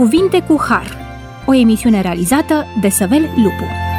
Cuvinte cu Har, o emisiune realizată de Săvel Lupu.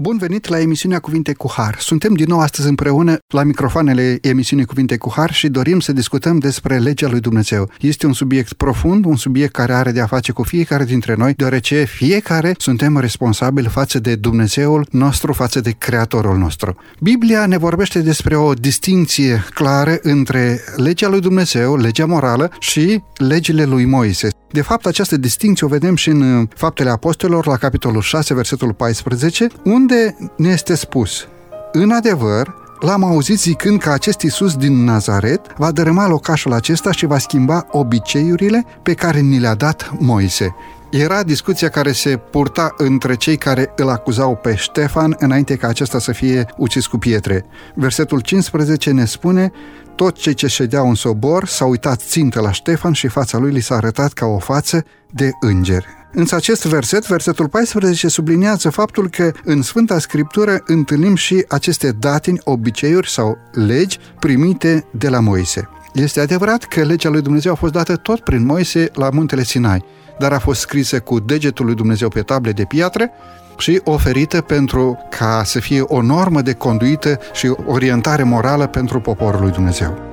Bun venit la emisiunea Cuvinte cu Har. Suntem din nou astăzi împreună la microfoanele emisiunii Cuvinte cu Har și dorim să discutăm despre legea lui Dumnezeu. Este un subiect profund, un subiect care are de a face cu fiecare dintre noi, deoarece fiecare suntem responsabili față de Dumnezeul nostru, față de Creatorul nostru. Biblia ne vorbește despre o distinție clară între legea lui Dumnezeu, legea morală și legile lui Moise. De fapt, această distinție o vedem și în Faptele Apostolilor, la capitolul 6, versetul 14, unde ne este spus În adevăr, L-am auzit zicând că acest Iisus din Nazaret va dărâma locașul acesta și va schimba obiceiurile pe care ni le-a dat Moise. Era discuția care se purta între cei care îl acuzau pe Ștefan înainte ca acesta să fie ucis cu pietre. Versetul 15 ne spune tot cei ce ședeau în sobor s-au uitat țintă la Ștefan și fața lui li s-a arătat ca o față de înger. Însă acest verset, versetul 14, subliniază faptul că în Sfânta Scriptură întâlnim și aceste datini, obiceiuri sau legi primite de la Moise. Este adevărat că legea lui Dumnezeu a fost dată tot prin Moise la muntele Sinai, dar a fost scrisă cu degetul lui Dumnezeu pe table de piatră și oferită pentru ca să fie o normă de conduită și orientare morală pentru poporul lui Dumnezeu.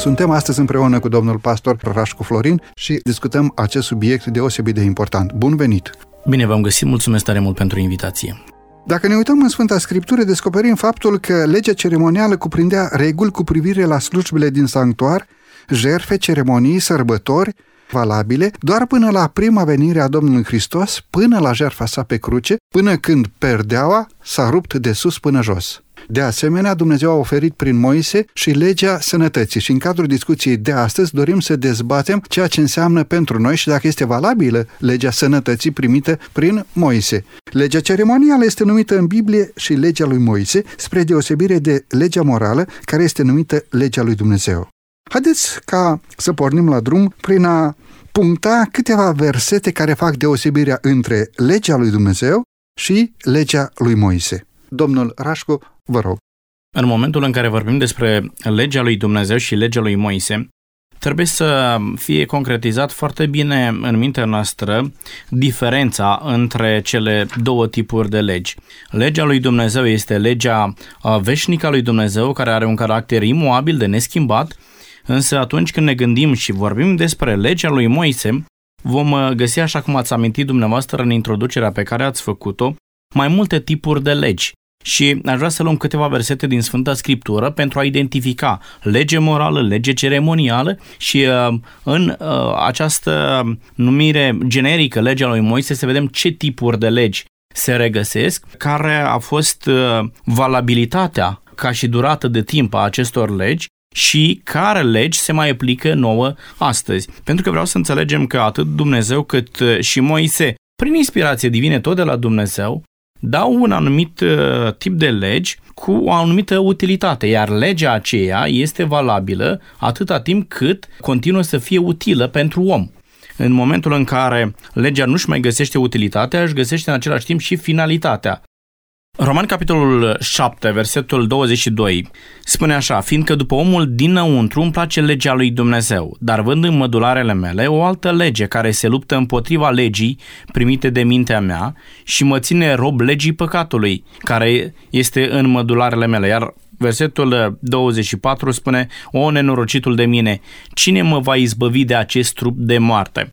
Suntem astăzi împreună cu domnul pastor Rașcu Florin și discutăm acest subiect deosebit de important. Bun venit! Bine v-am găsit, mulțumesc tare mult pentru invitație. Dacă ne uităm în Sfânta Scriptură, descoperim faptul că legea ceremonială cuprindea reguli cu privire la slujbele din sanctuar, jerfe, ceremonii, sărbători, valabile doar până la prima venire a Domnului Hristos, până la jertfa sa pe cruce, până când perdeaua s-a rupt de sus până jos. De asemenea, Dumnezeu a oferit prin Moise și legea sănătății și în cadrul discuției de astăzi dorim să dezbatem ceea ce înseamnă pentru noi și dacă este valabilă legea sănătății primită prin Moise. Legea ceremonială este numită în Biblie și legea lui Moise, spre deosebire de legea morală, care este numită legea lui Dumnezeu. Haideți ca să pornim la drum prin a puncta câteva versete care fac deosebirea între legea lui Dumnezeu și legea lui Moise. Domnul Rașcu, vă rog. În momentul în care vorbim despre legea lui Dumnezeu și legea lui Moise, trebuie să fie concretizat foarte bine în mintea noastră diferența între cele două tipuri de legi. Legea lui Dumnezeu este legea veșnică a lui Dumnezeu, care are un caracter imuabil de neschimbat, însă atunci când ne gândim și vorbim despre legea lui Moise, vom găsi, așa cum ați amintit dumneavoastră în introducerea pe care ați făcut-o, mai multe tipuri de legi. Și aș vrea să luăm câteva versete din Sfânta Scriptură pentru a identifica lege morală, lege ceremonială și uh, în uh, această numire generică, legea lui Moise, să vedem ce tipuri de legi se regăsesc, care a fost uh, valabilitatea ca și durată de timp a acestor legi și care legi se mai aplică nouă astăzi. Pentru că vreau să înțelegem că atât Dumnezeu cât și Moise, prin inspirație divine tot de la Dumnezeu, dau un anumit uh, tip de legi cu o anumită utilitate, iar legea aceea este valabilă atâta timp cât continuă să fie utilă pentru om. În momentul în care legea nu-și mai găsește utilitatea, își găsește în același timp și finalitatea. Roman, capitolul 7, versetul 22, spune așa, fiindcă după omul dinăuntru îmi place legea lui Dumnezeu, dar vând în mădularele mele o altă lege care se luptă împotriva legii primite de mintea mea și mă ține rob legii păcatului, care este în mădularele mele. Iar versetul 24 spune, o nenorocitul de mine, cine mă va izbăvi de acest trup de moarte?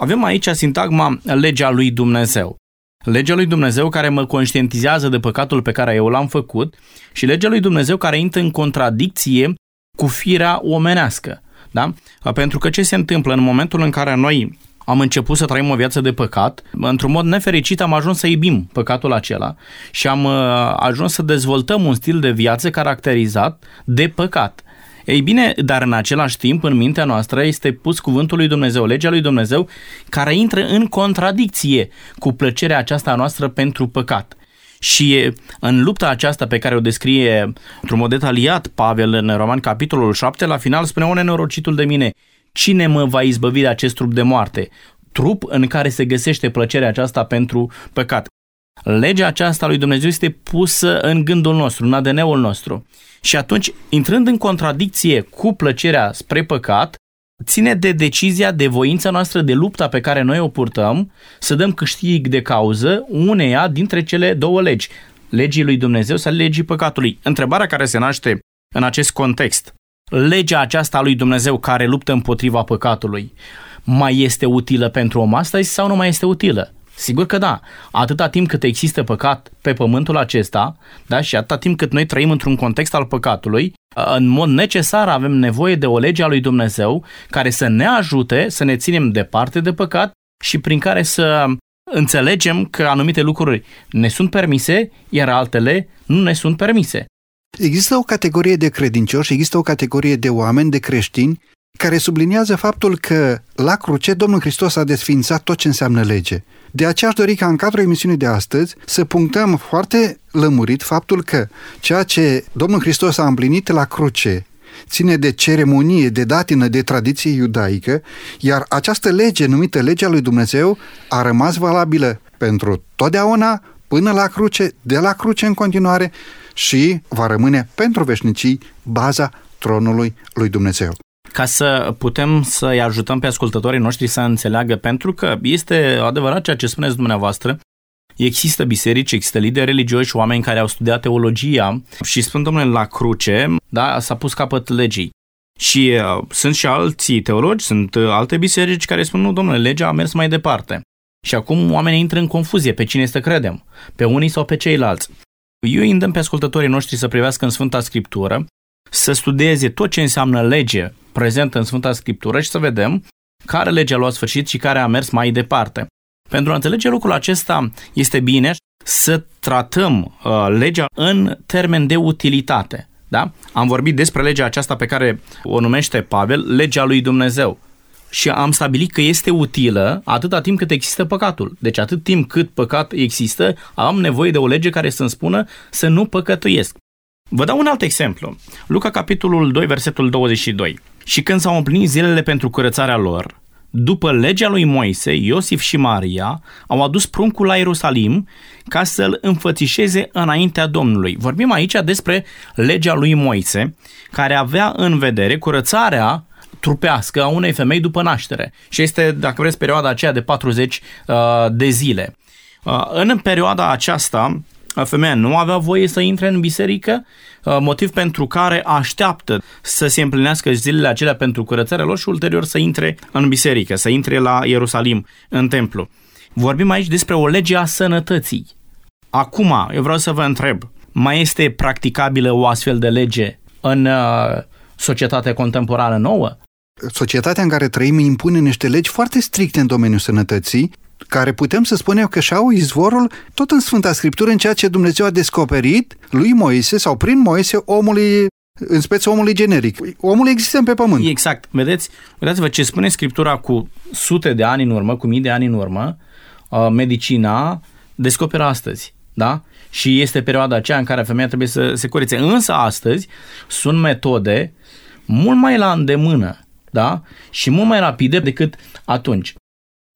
Avem aici sintagma legea lui Dumnezeu legea lui Dumnezeu care mă conștientizează de păcatul pe care eu l-am făcut și legea lui Dumnezeu care intră în contradicție cu firea omenească. Da? Pentru că ce se întâmplă în momentul în care noi am început să trăim o viață de păcat, într-un mod nefericit am ajuns să iubim păcatul acela și am uh, ajuns să dezvoltăm un stil de viață caracterizat de păcat. Ei bine, dar în același timp, în mintea noastră este pus cuvântul lui Dumnezeu, legea lui Dumnezeu, care intră în contradicție cu plăcerea aceasta noastră pentru păcat. Și în lupta aceasta pe care o descrie într-un mod detaliat Pavel în Roman capitolul 7, la final spune, o nenorocitul de mine, cine mă va izbăvi de acest trup de moarte? Trup în care se găsește plăcerea aceasta pentru păcat. Legea aceasta lui Dumnezeu este pusă în gândul nostru, în ADN-ul nostru. Și atunci, intrând în contradicție cu plăcerea spre păcat, ține de decizia, de voința noastră, de lupta pe care noi o purtăm, să dăm câștig de cauză uneia dintre cele două legi, legii lui Dumnezeu sau legii păcatului. Întrebarea care se naște în acest context, legea aceasta a lui Dumnezeu care luptă împotriva păcatului, mai este utilă pentru om astăzi sau nu mai este utilă? Sigur că da. Atâta timp cât există păcat pe pământul acesta, da, și atâta timp cât noi trăim într-un context al păcatului, în mod necesar avem nevoie de o lege a lui Dumnezeu care să ne ajute să ne ținem departe de păcat și prin care să înțelegem că anumite lucruri ne sunt permise, iar altele nu ne sunt permise. Există o categorie de credincioși, există o categorie de oameni, de creștini, care subliniază faptul că la cruce Domnul Hristos a desfințat tot ce înseamnă lege. De aceea aș dori ca în cadrul emisiunii de astăzi să punctăm foarte lămurit faptul că ceea ce Domnul Hristos a împlinit la cruce ține de ceremonie, de datină, de tradiție iudaică, iar această lege, numită legea lui Dumnezeu, a rămas valabilă pentru totdeauna, până la cruce, de la cruce în continuare și va rămâne pentru veșnicii baza tronului lui Dumnezeu ca să putem să-i ajutăm pe ascultătorii noștri să înțeleagă, pentru că este adevărat ceea ce spuneți dumneavoastră, Există biserici, există lideri religioși, oameni care au studiat teologia și spun, domnule, la cruce, da, s-a pus capăt legii. Și uh, sunt și alții teologi, sunt uh, alte biserici care spun, nu, domnule, legea a mers mai departe. Și acum oamenii intră în confuzie pe cine să credem, pe unii sau pe ceilalți. Eu îi îndemn pe ascultătorii noștri să privească în Sfânta Scriptură, să studieze tot ce înseamnă lege prezentă în Sfânta Scriptură și să vedem care lege a luat sfârșit și care a mers mai departe. Pentru a înțelege lucrul acesta este bine să tratăm uh, legea în termen de utilitate. Da? Am vorbit despre legea aceasta pe care o numește Pavel, legea lui Dumnezeu. Și am stabilit că este utilă atâta timp cât există păcatul. Deci atât timp cât păcat există, am nevoie de o lege care să-mi spună să nu păcătuiesc. Vă dau un alt exemplu. Luca, capitolul 2, versetul 22. Și când s-au împlinit zilele pentru curățarea lor, după legea lui Moise, Iosif și Maria au adus pruncul la Ierusalim ca să-l înfățișeze înaintea Domnului. Vorbim aici despre legea lui Moise, care avea în vedere curățarea trupească a unei femei după naștere. Și este, dacă vreți, perioada aceea de 40 uh, de zile. Uh, în perioada aceasta, femeia nu avea voie să intre în biserică, uh, motiv pentru care așteaptă să se împlinească zilele acelea pentru curățarea lor și ulterior să intre în biserică, să intre la Ierusalim, în templu. Vorbim aici despre o lege a sănătății. Acum, eu vreau să vă întreb, mai este practicabilă o astfel de lege în uh, societatea contemporană nouă? Societatea în care trăim impune niște legi foarte stricte în domeniul sănătății care putem să spunem că și-au izvorul tot în Sfânta Scriptură, în ceea ce Dumnezeu a descoperit lui Moise sau prin Moise omului în speță omului generic. Omul există pe pământ. Exact. Vedeți, vedeți-vă ce spune Scriptura cu sute de ani în urmă, cu mii de ani în urmă, uh, medicina descoperă astăzi. Da? Și este perioada aceea în care femeia trebuie să se curețe. Însă astăzi sunt metode mult mai la îndemână da? și mult mai rapide decât atunci.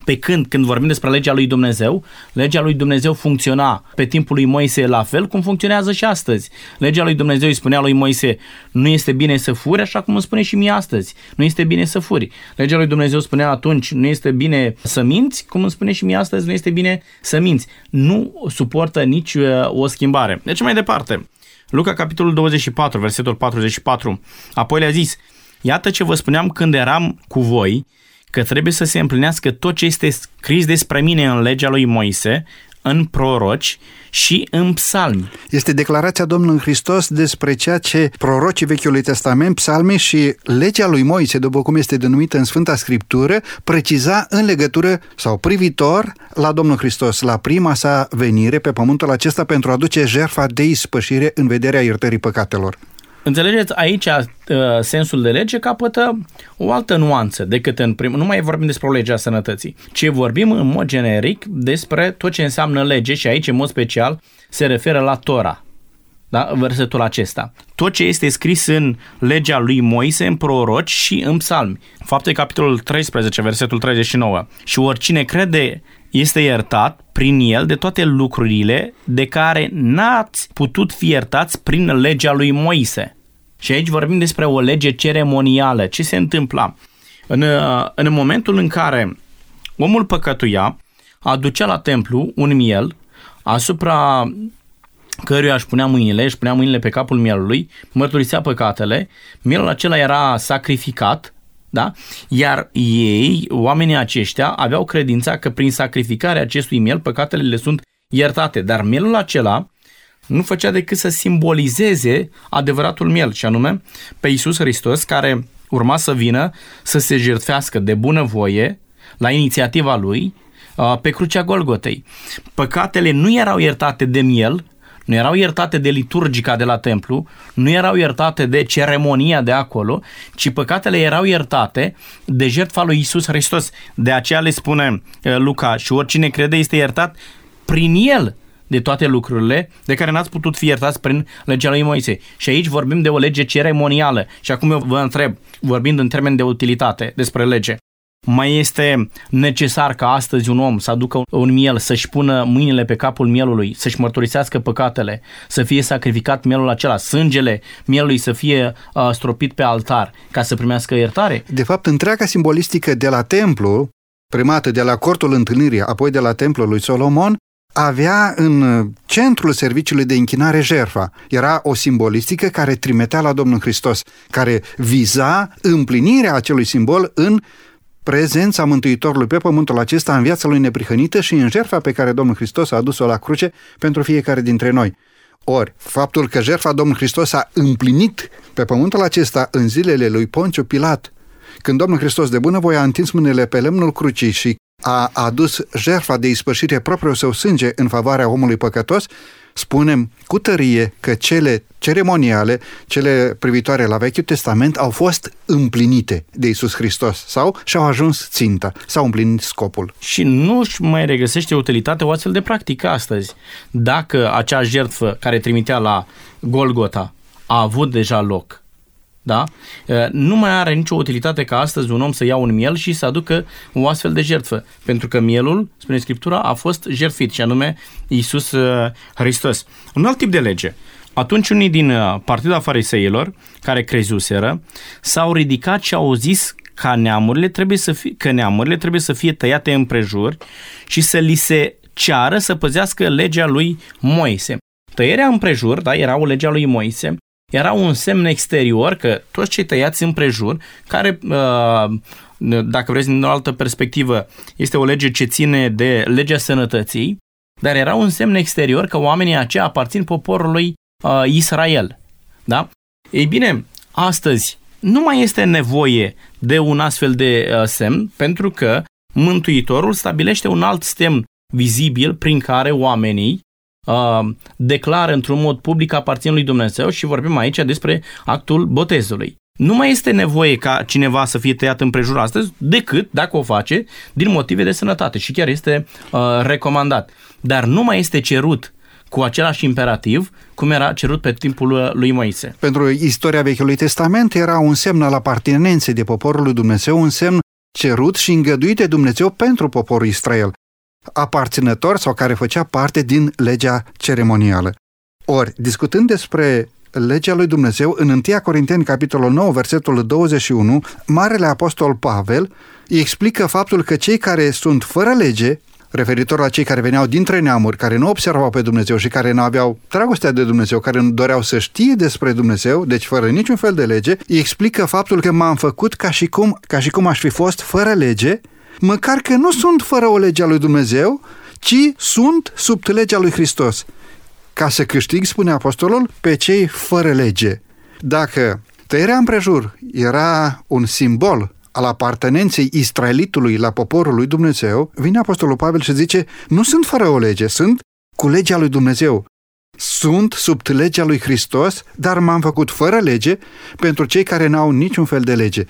Pe când, când vorbim despre legea lui Dumnezeu, legea lui Dumnezeu funcționa pe timpul lui Moise la fel cum funcționează și astăzi. Legea lui Dumnezeu îi spunea lui Moise, nu este bine să furi, așa cum îmi spune și mie astăzi. Nu este bine să furi. Legea lui Dumnezeu spunea atunci, nu este bine să minți, cum îmi spune și mie astăzi, nu este bine să minți. Nu suportă nici uh, o schimbare. Deci mai departe. Luca, capitolul 24, versetul 44. Apoi le-a zis, Iată ce vă spuneam când eram cu voi, că trebuie să se împlinească tot ce este scris despre mine în legea lui Moise, în proroci și în psalmi. Este declarația Domnului Hristos despre ceea ce prorocii Vechiului Testament, psalmi și legea lui Moise, după cum este denumită în Sfânta Scriptură, preciza în legătură sau privitor la Domnul Hristos, la prima sa venire pe pământul acesta pentru a aduce jertfa de ispășire în vederea iertării păcatelor. Înțelegeți, aici uh, sensul de lege capătă o altă nuanță decât în primul. Nu mai vorbim despre o lege a sănătății, ci vorbim în mod generic despre tot ce înseamnă lege și aici, în mod special, se referă la Tora. da? versetul acesta. Tot ce este scris în legea lui Moise, în proroci și în psalmi. Fapte capitolul 13, versetul 39. Și oricine crede este iertat prin el de toate lucrurile de care n-ați putut fi iertați prin legea lui Moise. Și aici vorbim despre o lege ceremonială. Ce se întâmpla? În, în momentul în care omul păcătuia, aducea la templu un miel asupra căruia își punea mâinile, își punea mâinile pe capul mielului, mărturisea păcatele, mielul acela era sacrificat, da? Iar ei, oamenii aceștia, aveau credința că prin sacrificarea acestui miel păcatele le sunt iertate, dar mielul acela nu făcea decât să simbolizeze adevăratul miel, și anume pe Iisus Hristos, care urma să vină să se jertfească de bunăvoie la inițiativa lui pe crucea Golgotei. Păcatele nu erau iertate de miel, nu erau iertate de liturgica de la templu, nu erau iertate de ceremonia de acolo, ci păcatele erau iertate de jertfa lui Isus Hristos. De aceea le spune Luca și oricine crede este iertat prin el de toate lucrurile de care n-ați putut fi iertați prin legea lui Moise. Și aici vorbim de o lege ceremonială. Și acum eu vă întreb, vorbind în termen de utilitate despre lege, mai este necesar ca astăzi un om să aducă un miel, să-și pună mâinile pe capul mielului, să-și mărturisească păcatele, să fie sacrificat mielul acela, sângele mielului să fie uh, stropit pe altar ca să primească iertare? De fapt, întreaga simbolistică de la templu, primată de la cortul întâlnirii, apoi de la templul lui Solomon, avea în centrul serviciului de închinare jerfa. Era o simbolistică care trimitea la Domnul Hristos, care viza împlinirea acelui simbol în prezența Mântuitorului pe pământul acesta în viața lui neprihănită și în jertfa pe care Domnul Hristos a adus-o la cruce pentru fiecare dintre noi. Ori, faptul că jertfa Domnului Hristos a împlinit pe pământul acesta în zilele lui Ponciu Pilat, când Domnul Hristos de bunăvoie a întins mâinile pe lemnul crucii și a adus jertfa de ispășire propriul său sânge în favoarea omului păcătos, spunem cu tărie că cele ceremoniale, cele privitoare la Vechiul Testament au fost împlinite de Isus Hristos sau și-au ajuns ținta, s-au împlinit scopul. Și nu își mai regăsește utilitate o astfel de practică astăzi. Dacă acea jertfă care trimitea la Golgota a avut deja loc da? nu mai are nicio utilitate ca astăzi un om să ia un miel și să aducă o astfel de jertfă, pentru că mielul, spune Scriptura, a fost jertfit, și anume Iisus Hristos. Un alt tip de lege. Atunci unii din partida fariseilor, care crezuseră, s-au ridicat și au zis că neamurile trebuie să fie, că neamurile trebuie să fie tăiate împrejur și să li se ceară să păzească legea lui Moise. Tăierea împrejur, da, era o legea lui Moise, era un semn exterior că toți cei tăiați împrejur, care, uh, dacă vreți din o altă perspectivă, este o lege ce ține de legea sănătății, dar era un semn exterior că oamenii aceia aparțin poporului uh, Israel. Da? Ei bine, astăzi nu mai este nevoie de un astfel de uh, semn, pentru că Mântuitorul stabilește un alt semn vizibil prin care oamenii uh, declară într-un mod public aparțin lui Dumnezeu și vorbim aici despre actul botezului. Nu mai este nevoie ca cineva să fie tăiat împrejur astăzi, decât dacă o face din motive de sănătate și chiar este uh, recomandat. Dar nu mai este cerut cu același imperativ cum era cerut pe timpul lui Moise. Pentru istoria Vechiului Testament era un semn al apartenenței de poporul lui Dumnezeu, un semn cerut și îngăduit de Dumnezeu pentru poporul Israel aparținător sau care făcea parte din legea ceremonială. Ori, discutând despre legea lui Dumnezeu, în 1 Corinteni, capitolul 9, versetul 21, Marele Apostol Pavel îi explică faptul că cei care sunt fără lege, referitor la cei care veneau dintre neamuri, care nu observau pe Dumnezeu și care nu aveau dragostea de Dumnezeu, care nu doreau să știe despre Dumnezeu, deci fără niciun fel de lege, îi explică faptul că m-am făcut ca și cum, ca și cum aș fi fost fără lege, măcar că nu sunt fără o lege a lui Dumnezeu, ci sunt sub legea lui Hristos. Ca să câștig, spune apostolul, pe cei fără lege. Dacă tăierea împrejur era un simbol al apartenenței israelitului la poporul lui Dumnezeu, vine apostolul Pavel și zice, nu sunt fără o lege, sunt cu legea lui Dumnezeu. Sunt sub legea lui Hristos, dar m-am făcut fără lege pentru cei care n-au niciun fel de lege.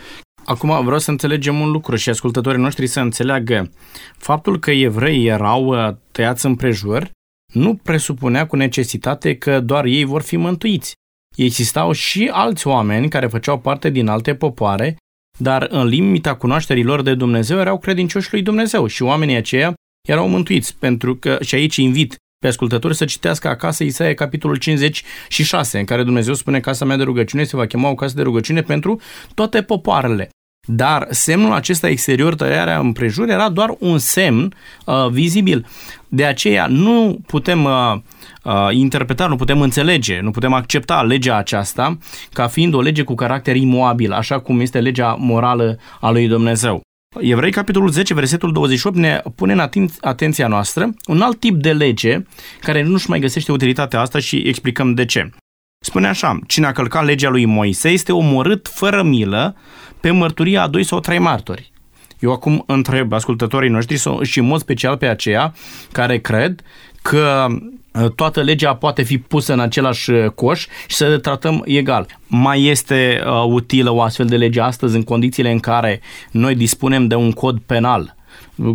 Acum vreau să înțelegem un lucru și ascultătorii noștri să înțeleagă faptul că evreii erau uh, tăiați împrejur nu presupunea cu necesitate că doar ei vor fi mântuiți. Existau și alți oameni care făceau parte din alte popoare, dar în limita cunoașterii lor de Dumnezeu erau credincioși lui Dumnezeu și oamenii aceia erau mântuiți, pentru că, și aici invit pe ascultători să citească acasă Isaia capitolul 56, în care Dumnezeu spune casa mea de rugăciune se va chema o casă de rugăciune pentru toate popoarele. Dar semnul acesta exterior, tăiarea împrejur, era doar un semn uh, vizibil. De aceea nu putem uh, uh, interpreta, nu putem înțelege, nu putem accepta legea aceasta ca fiind o lege cu caracter imoabil, așa cum este legea morală a lui Dumnezeu. Evrei, capitolul 10, versetul 28, ne pune în aten- atenția noastră un alt tip de lege care nu-și mai găsește utilitatea asta și explicăm de ce. Spune așa, cine a călcat legea lui Moise este omorât fără milă pe mărturia a doi sau trei martori. Eu acum întreb ascultătorii noștri și în mod special pe aceia care cred că uh, toată legea poate fi pusă în același uh, coș și să le tratăm egal. Mai este uh, utilă o astfel de lege astăzi în condițiile în care noi dispunem de un cod penal,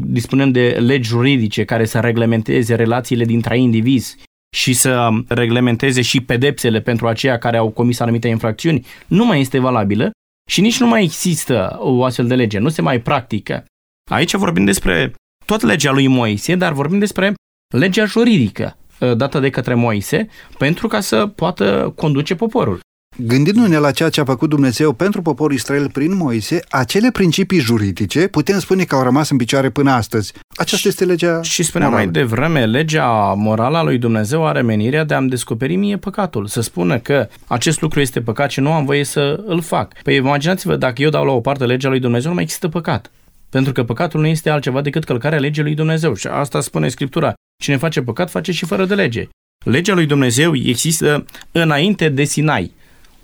dispunem de legi juridice care să reglementeze relațiile dintre indivizi și să reglementeze și pedepsele pentru aceia care au comis anumite infracțiuni, nu mai este valabilă și nici nu mai există o astfel de lege, nu se mai practică. Aici vorbim despre tot legea lui Moise, dar vorbim despre legea juridică uh, dată de către Moise pentru ca să poată conduce poporul. Gândindu-ne la ceea ce a făcut Dumnezeu pentru poporul Israel prin Moise, acele principii juridice putem spune că au rămas în picioare până astăzi. Aceasta este legea Și spuneam mai devreme, legea morală a lui Dumnezeu are menirea de a-mi descoperi mie păcatul. Să spună că acest lucru este păcat și nu am voie să îl fac. Păi imaginați-vă, dacă eu dau la o parte legea lui Dumnezeu, nu mai există păcat. Pentru că păcatul nu este altceva decât călcarea legii lui Dumnezeu. Și asta spune Scriptura. Cine face păcat, face și fără de lege. Legea lui Dumnezeu există înainte de Sinai.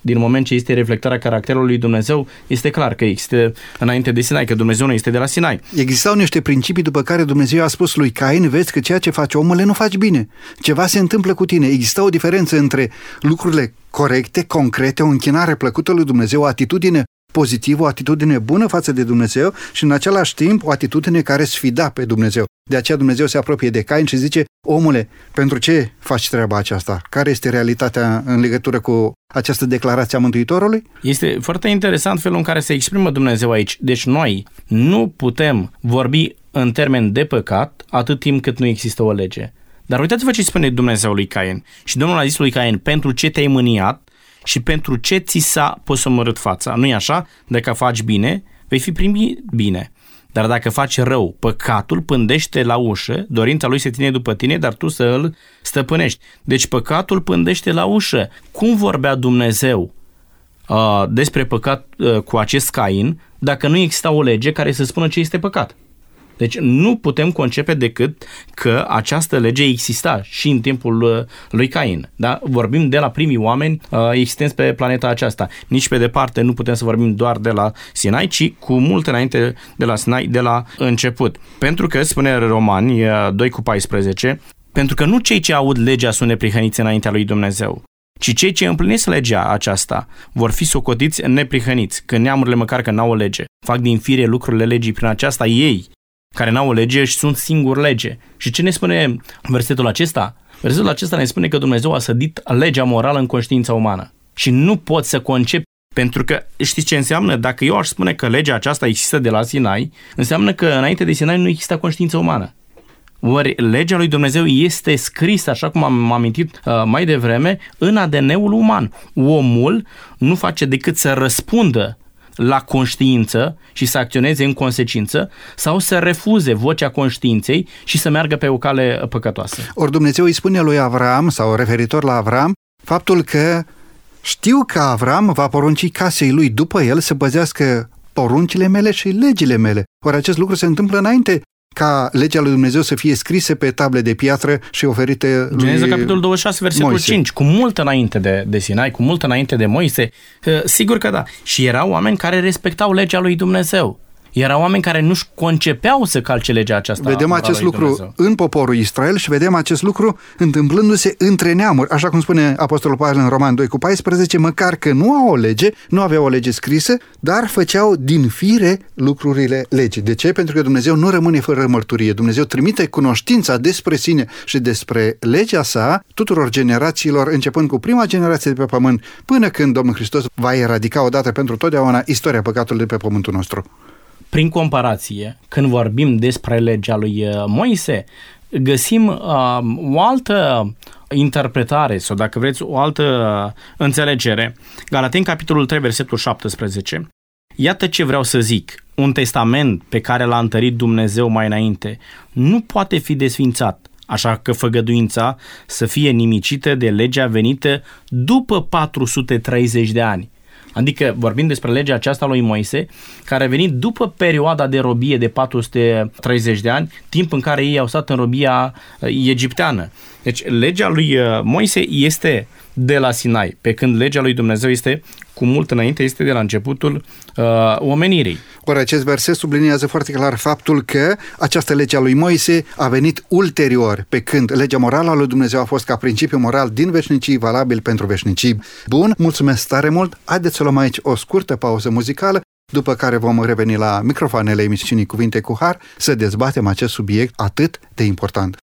Din moment ce este reflectarea caracterului lui Dumnezeu, este clar că există înainte de Sinai, că Dumnezeu nu este de la Sinai. Existau niște principii după care Dumnezeu a spus lui Cain, vezi că ceea ce face omule nu faci bine. Ceva se întâmplă cu tine. Exista o diferență între lucrurile corecte, concrete, o închinare plăcută lui Dumnezeu, o atitudine pozitivă, o atitudine bună față de Dumnezeu și în același timp o atitudine care sfida pe Dumnezeu. De aceea Dumnezeu se apropie de Cain și zice, omule, pentru ce faci treaba aceasta? Care este realitatea în legătură cu această declarație a Mântuitorului? Este foarte interesant felul în care se exprimă Dumnezeu aici. Deci noi nu putem vorbi în termen de păcat atât timp cât nu există o lege. Dar uitați-vă ce spune Dumnezeu lui Cain. Și Domnul a zis lui Cain, pentru ce te-ai mâniat și pentru ce ți s-a posomorât fața. Nu-i așa? Dacă faci bine, vei fi primit bine. Dar dacă faci rău, păcatul pândește la ușă, dorința lui se ține după tine, dar tu să îl stăpânești. Deci păcatul pândește la ușă. Cum vorbea Dumnezeu uh, despre păcat uh, cu acest Cain dacă nu exista o lege care să spună ce este păcat? Deci nu putem concepe decât că această lege exista și în timpul uh, lui Cain. Da? Vorbim de la primii oameni uh, existenți pe planeta aceasta. Nici pe departe nu putem să vorbim doar de la Sinai, ci cu mult înainte de la Sinai, de la început. Pentru că, spune Romani 2 cu 14, pentru că nu cei ce aud legea sunt neprihăniți înaintea lui Dumnezeu, ci cei ce împlinesc legea aceasta vor fi socotiți neprihăniți, că neamurile măcar că n-au o lege. Fac din fire lucrurile legii prin aceasta ei, care n-au o lege și sunt singur lege. Și ce ne spune versetul acesta? Versetul acesta ne spune că Dumnezeu a sădit legea morală în conștiința umană. Și nu poți să concepi pentru că știți ce înseamnă? Dacă eu aș spune că legea aceasta există de la Sinai, înseamnă că înainte de Sinai nu exista conștiință umană. Ori legea lui Dumnezeu este scrisă, așa cum am amintit uh, mai devreme, în ADN-ul uman. Omul nu face decât să răspundă la conștiință și să acționeze în consecință sau să refuze vocea conștiinței și să meargă pe o cale păcătoasă. Ori Dumnezeu îi spune lui Avram sau referitor la Avram faptul că știu că Avram va porunci casei lui după el să păzească poruncile mele și legile mele. Ori acest lucru se întâmplă înainte ca legea lui Dumnezeu să fie scrisă pe table de piatră și oferite lui Geneza, capitolul 26, versetul Moise. 5, cu mult înainte de, de Sinai, cu mult înainte de Moise, sigur că da. Și erau oameni care respectau legea lui Dumnezeu. Erau oameni care nu-și concepeau să calce legea aceasta. Vedem acest lucru Dumnezeu. în poporul Israel și vedem acest lucru întâmplându-se între neamuri. Așa cum spune Apostolul Pavel în Roman 2 cu 14, măcar că nu au o lege, nu aveau o lege scrisă, dar făceau din fire lucrurile legii. De ce? Pentru că Dumnezeu nu rămâne fără mărturie. Dumnezeu trimite cunoștința despre sine și despre legea sa tuturor generațiilor, începând cu prima generație de pe pământ, până când Domnul Hristos va eradica odată pentru totdeauna istoria păcatului de pe pământul nostru. Prin comparație, când vorbim despre legea lui uh, Moise, găsim uh, o altă interpretare sau, dacă vreți, o altă înțelegere. Galaten, capitolul 3, versetul 17. Iată ce vreau să zic. Un testament pe care l-a întărit Dumnezeu mai înainte nu poate fi desfințat, așa că făgăduința să fie nimicită de legea venită după 430 de ani. Adică vorbim despre legea aceasta lui Moise, care a venit după perioada de robie de 430 de ani, timp în care ei au stat în robia uh, egipteană. Deci legea lui uh, Moise este de la Sinai, pe când legea lui Dumnezeu este cu mult înainte, este de la începutul uh, omenirii. Ori acest verset subliniază foarte clar faptul că această lege a lui Moise a venit ulterior, pe când legea morală a lui Dumnezeu a fost ca principiu moral din veșnicii valabil pentru veșnicii. Bun, mulțumesc tare mult, haideți să luăm aici o scurtă pauză muzicală, după care vom reveni la microfoanele emisiunii Cuvinte cu Har să dezbatem acest subiect atât de important.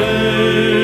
Atâta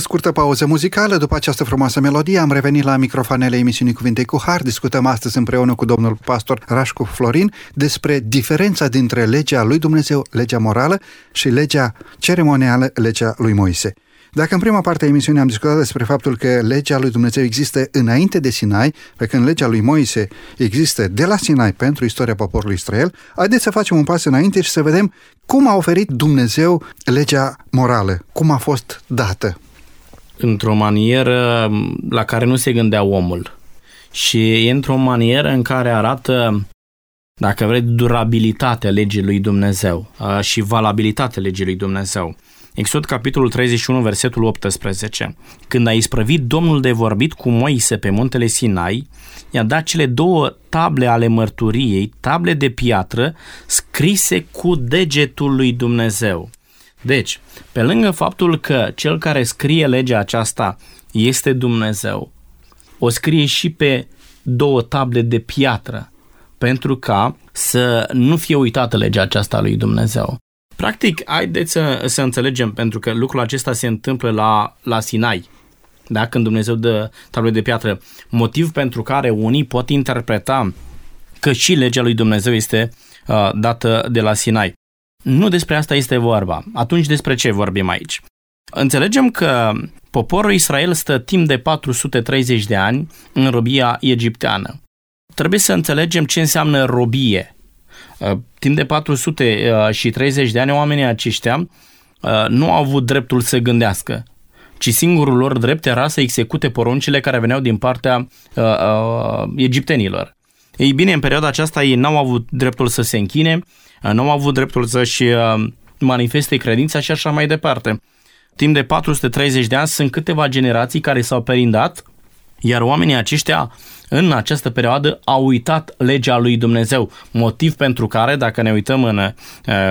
scurtă pauză muzicală, după această frumoasă melodie, am revenit la microfonele emisiunii Cuvinte cu Har. Discutăm astăzi împreună cu domnul pastor Rașcu Florin despre diferența dintre legea lui Dumnezeu, legea morală, și legea ceremonială, legea lui Moise. Dacă în prima parte a emisiunii am discutat despre faptul că legea lui Dumnezeu există înainte de Sinai, pe când legea lui Moise există de la Sinai pentru istoria poporului Israel, haideți să facem un pas înainte și să vedem cum a oferit Dumnezeu legea morală, cum a fost dată. Într-o manieră la care nu se gândea omul. Și e într-o manieră în care arată dacă vreți, durabilitatea legii lui Dumnezeu și valabilitatea legii lui Dumnezeu. Exod capitolul 31, versetul 18. Când a isprăvit Domnul de vorbit cu Moise pe muntele Sinai, i-a dat cele două table ale mărturiei, table de piatră, scrise cu degetul lui Dumnezeu. Deci, pe lângă faptul că cel care scrie legea aceasta este Dumnezeu, o scrie și pe două table de piatră, pentru ca să nu fie uitată legea aceasta lui Dumnezeu. Practic, haideți să, să înțelegem, pentru că lucrul acesta se întâmplă la, la Sinai, da? când Dumnezeu dă tablele de piatră, motiv pentru care unii pot interpreta că și legea lui Dumnezeu este uh, dată de la Sinai. Nu despre asta este vorba. Atunci despre ce vorbim aici? Înțelegem că poporul Israel stă timp de 430 de ani în robia egipteană. Trebuie să înțelegem ce înseamnă robie. Uh, timp de 430 uh, de ani, oamenii aceștia uh, nu au avut dreptul să gândească, ci singurul lor drept era să execute poruncile care veneau din partea uh, uh, egiptenilor. Ei bine, în perioada aceasta ei n-au avut dreptul să se închine, uh, n-au avut dreptul să-și uh, manifeste credința și așa mai departe. Timp de 430 de ani sunt câteva generații care s-au perindat, iar oamenii aceștia în această perioadă au uitat legea lui Dumnezeu, motiv pentru care, dacă ne uităm în uh,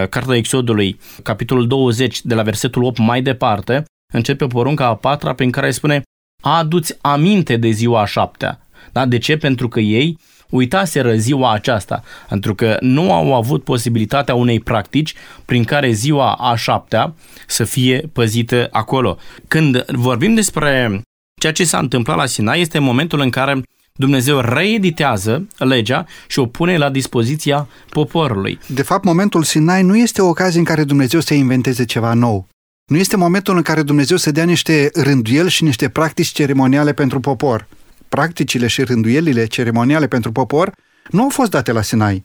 Cartea Exodului, capitolul 20, de la versetul 8 mai departe, începe porunca a patra prin care spune Aduți aminte de ziua a șaptea. Da? De ce? Pentru că ei uitaseră ziua aceasta, pentru că nu au avut posibilitatea unei practici prin care ziua a șaptea să fie păzită acolo. Când vorbim despre ceea ce s-a întâmplat la Sinai, este momentul în care Dumnezeu reeditează legea și o pune la dispoziția poporului. De fapt, momentul Sinai nu este o ocazie în care Dumnezeu să inventeze ceva nou. Nu este momentul în care Dumnezeu să dea niște rânduieli și niște practici ceremoniale pentru popor. Practicile și rânduielile ceremoniale pentru popor nu au fost date la Sinai.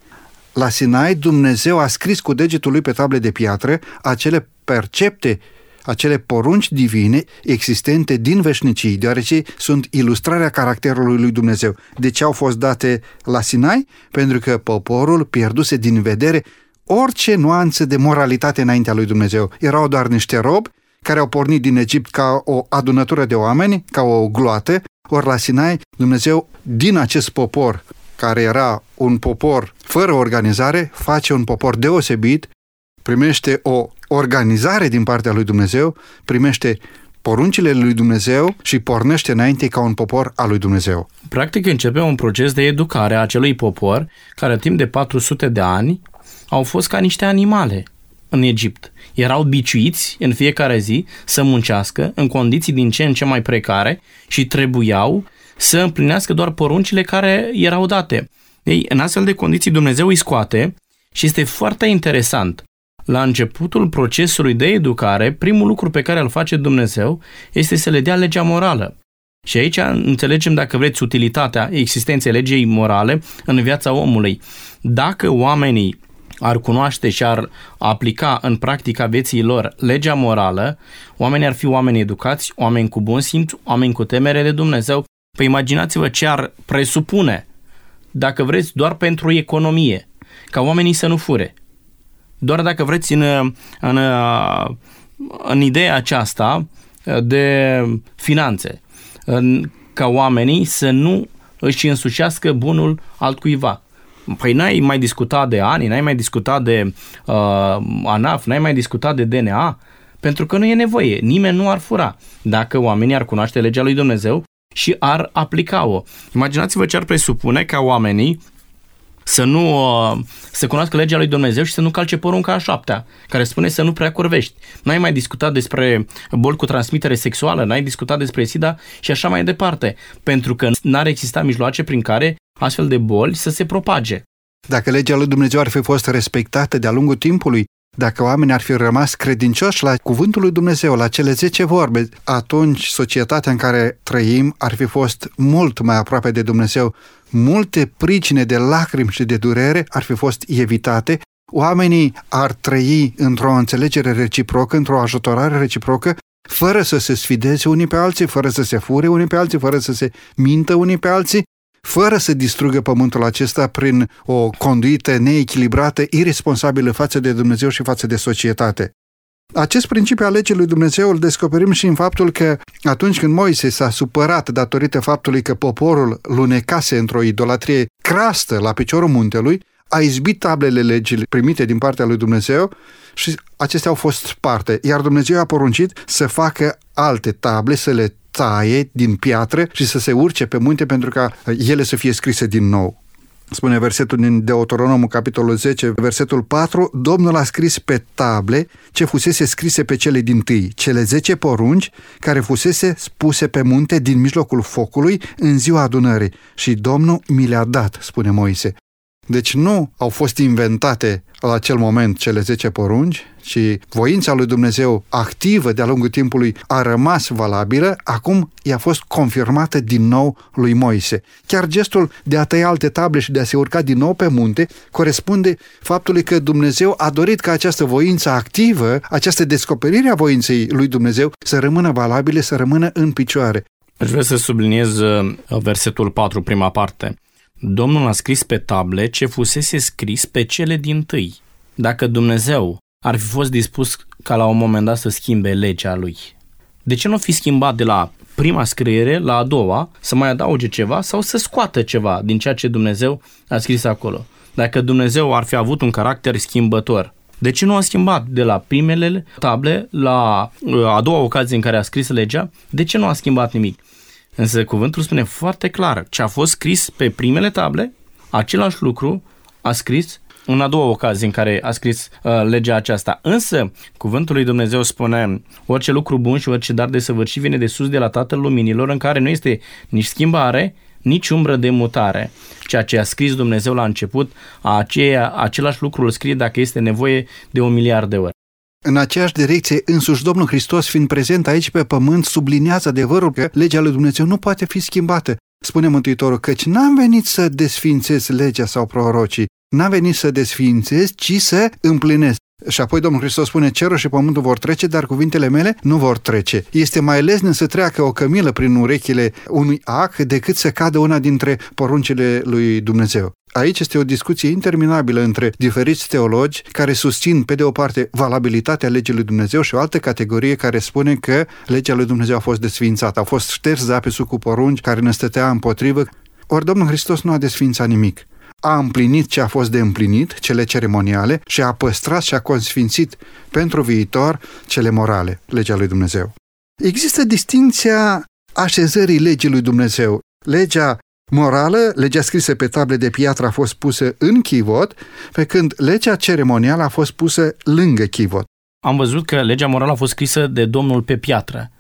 La Sinai, Dumnezeu a scris cu degetul lui pe table de piatră acele percepte acele porunci divine existente din veșnicii, deoarece sunt ilustrarea caracterului lui Dumnezeu. De ce au fost date la Sinai? Pentru că poporul pierduse din vedere orice nuanță de moralitate înaintea lui Dumnezeu. Erau doar niște robi care au pornit din Egipt ca o adunătură de oameni, ca o gloată, ori la Sinai Dumnezeu din acest popor care era un popor fără organizare, face un popor deosebit, primește o organizare din partea lui Dumnezeu, primește poruncile lui Dumnezeu și pornește înainte ca un popor al lui Dumnezeu. Practic începe un proces de educare a acelui popor care timp de 400 de ani au fost ca niște animale în Egipt. Erau biciuiți în fiecare zi să muncească în condiții din ce în ce mai precare și trebuiau să împlinească doar poruncile care erau date. Ei, în astfel de condiții Dumnezeu îi scoate și este foarte interesant la începutul procesului de educare, primul lucru pe care îl face Dumnezeu este să le dea legea morală. Și aici înțelegem, dacă vreți, utilitatea existenței legii morale în viața omului. Dacă oamenii ar cunoaște și ar aplica în practica vieții lor legea morală, oamenii ar fi oameni educați, oameni cu bun simț, oameni cu temere de Dumnezeu. Păi imaginați-vă ce ar presupune, dacă vreți, doar pentru economie, ca oamenii să nu fure, doar dacă vreți în, în, în ideea aceasta de finanțe, în, ca oamenii să nu își însușească bunul altcuiva. Păi n-ai mai discutat de ani, n-ai mai discutat de uh, ANAF, n-ai mai discutat de DNA, pentru că nu e nevoie. Nimeni nu ar fura dacă oamenii ar cunoaște legea lui Dumnezeu și ar aplica-o. Imaginați-vă ce ar presupune ca oamenii să nu uh, să cunoască legea lui Dumnezeu și să nu calce porunca a șaptea, care spune să nu prea curvești. N-ai mai discutat despre boli cu transmitere sexuală, n-ai discutat despre SIDA și așa mai departe, pentru că n-ar exista mijloace prin care astfel de boli să se propage. Dacă legea lui Dumnezeu ar fi fost respectată de-a lungul timpului, dacă oamenii ar fi rămas credincioși la cuvântul lui Dumnezeu, la cele 10 vorbe, atunci societatea în care trăim ar fi fost mult mai aproape de Dumnezeu. Multe pricine de lacrimi și de durere ar fi fost evitate. Oamenii ar trăi într-o înțelegere reciprocă, într-o ajutorare reciprocă, fără să se sfideze unii pe alții, fără să se fure unii pe alții, fără să se mintă unii pe alții, fără să distrugă pământul acesta prin o conduită neechilibrată, irresponsabilă față de Dumnezeu și față de societate. Acest principiu al legii lui Dumnezeu îl descoperim și în faptul că atunci când Moise s-a supărat datorită faptului că poporul lunecase într-o idolatrie crastă la piciorul muntelui, a izbit tablele legii primite din partea lui Dumnezeu și acestea au fost sparte, iar Dumnezeu a poruncit să facă alte table, să le taie din piatră și să se urce pe munte pentru ca ele să fie scrise din nou. Spune versetul din Deuteronomul, capitolul 10, versetul 4, Domnul a scris pe table ce fusese scrise pe cele din tâi, cele 10 porunci care fusese spuse pe munte din mijlocul focului în ziua adunării și Domnul mi le-a dat, spune Moise. Deci nu au fost inventate la acel moment cele 10 porunci, ci voința lui Dumnezeu activă de-a lungul timpului a rămas valabilă, acum i-a fost confirmată din nou lui Moise. Chiar gestul de a tăia alte table și de a se urca din nou pe munte corespunde faptului că Dumnezeu a dorit ca această voință activă, această descoperire a voinței lui Dumnezeu să rămână valabile, să rămână în picioare. Aș vrea să subliniez uh, versetul 4, prima parte. Domnul a scris pe table ce fusese scris pe cele din tâi. Dacă Dumnezeu ar fi fost dispus ca la un moment dat să schimbe legea lui, de ce nu fi schimbat de la prima scriere la a doua, să mai adauge ceva sau să scoată ceva din ceea ce Dumnezeu a scris acolo? Dacă Dumnezeu ar fi avut un caracter schimbător, de ce nu a schimbat de la primele table la uh, a doua ocazie în care a scris legea? De ce nu a schimbat nimic? Însă cuvântul spune foarte clar, ce a fost scris pe primele table, același lucru a scris în a doua ocazie în care a scris uh, legea aceasta. Însă, cuvântul lui Dumnezeu spune, orice lucru bun și orice dar de săvârșit vine de sus de la Tatăl Luminilor, în care nu este nici schimbare, nici umbră de mutare. Ceea ce a scris Dumnezeu la început, aceea, același lucru îl scrie dacă este nevoie de un miliard de ori. În aceeași direcție, însuși Domnul Hristos, fiind prezent aici pe pământ, subliniază adevărul că legea lui Dumnezeu nu poate fi schimbată. Spune Mântuitorul, căci n-am venit să desfințez legea sau prorocii, n-am venit să desfințez, ci să împlinesc. Și apoi Domnul Hristos spune, cerul și pământul vor trece, dar cuvintele mele nu vor trece. Este mai lesne să treacă o cămilă prin urechile unui ac decât să cadă una dintre poruncile lui Dumnezeu. Aici este o discuție interminabilă între diferiți teologi care susțin, pe de o parte, valabilitatea legii lui Dumnezeu și o altă categorie care spune că legea lui Dumnezeu a fost desfințată, a fost șters zapisul cu porunci care ne stătea împotrivă. Ori Domnul Hristos nu a desfințat nimic a împlinit ce a fost de împlinit, cele ceremoniale, și a păstrat și a consfințit pentru viitor cele morale, legea lui Dumnezeu. Există distinția așezării legii lui Dumnezeu. Legea morală, legea scrisă pe table de piatră a fost pusă în chivot, pe când legea ceremonială a fost pusă lângă chivot. Am văzut că legea morală a fost scrisă de Domnul pe piatră.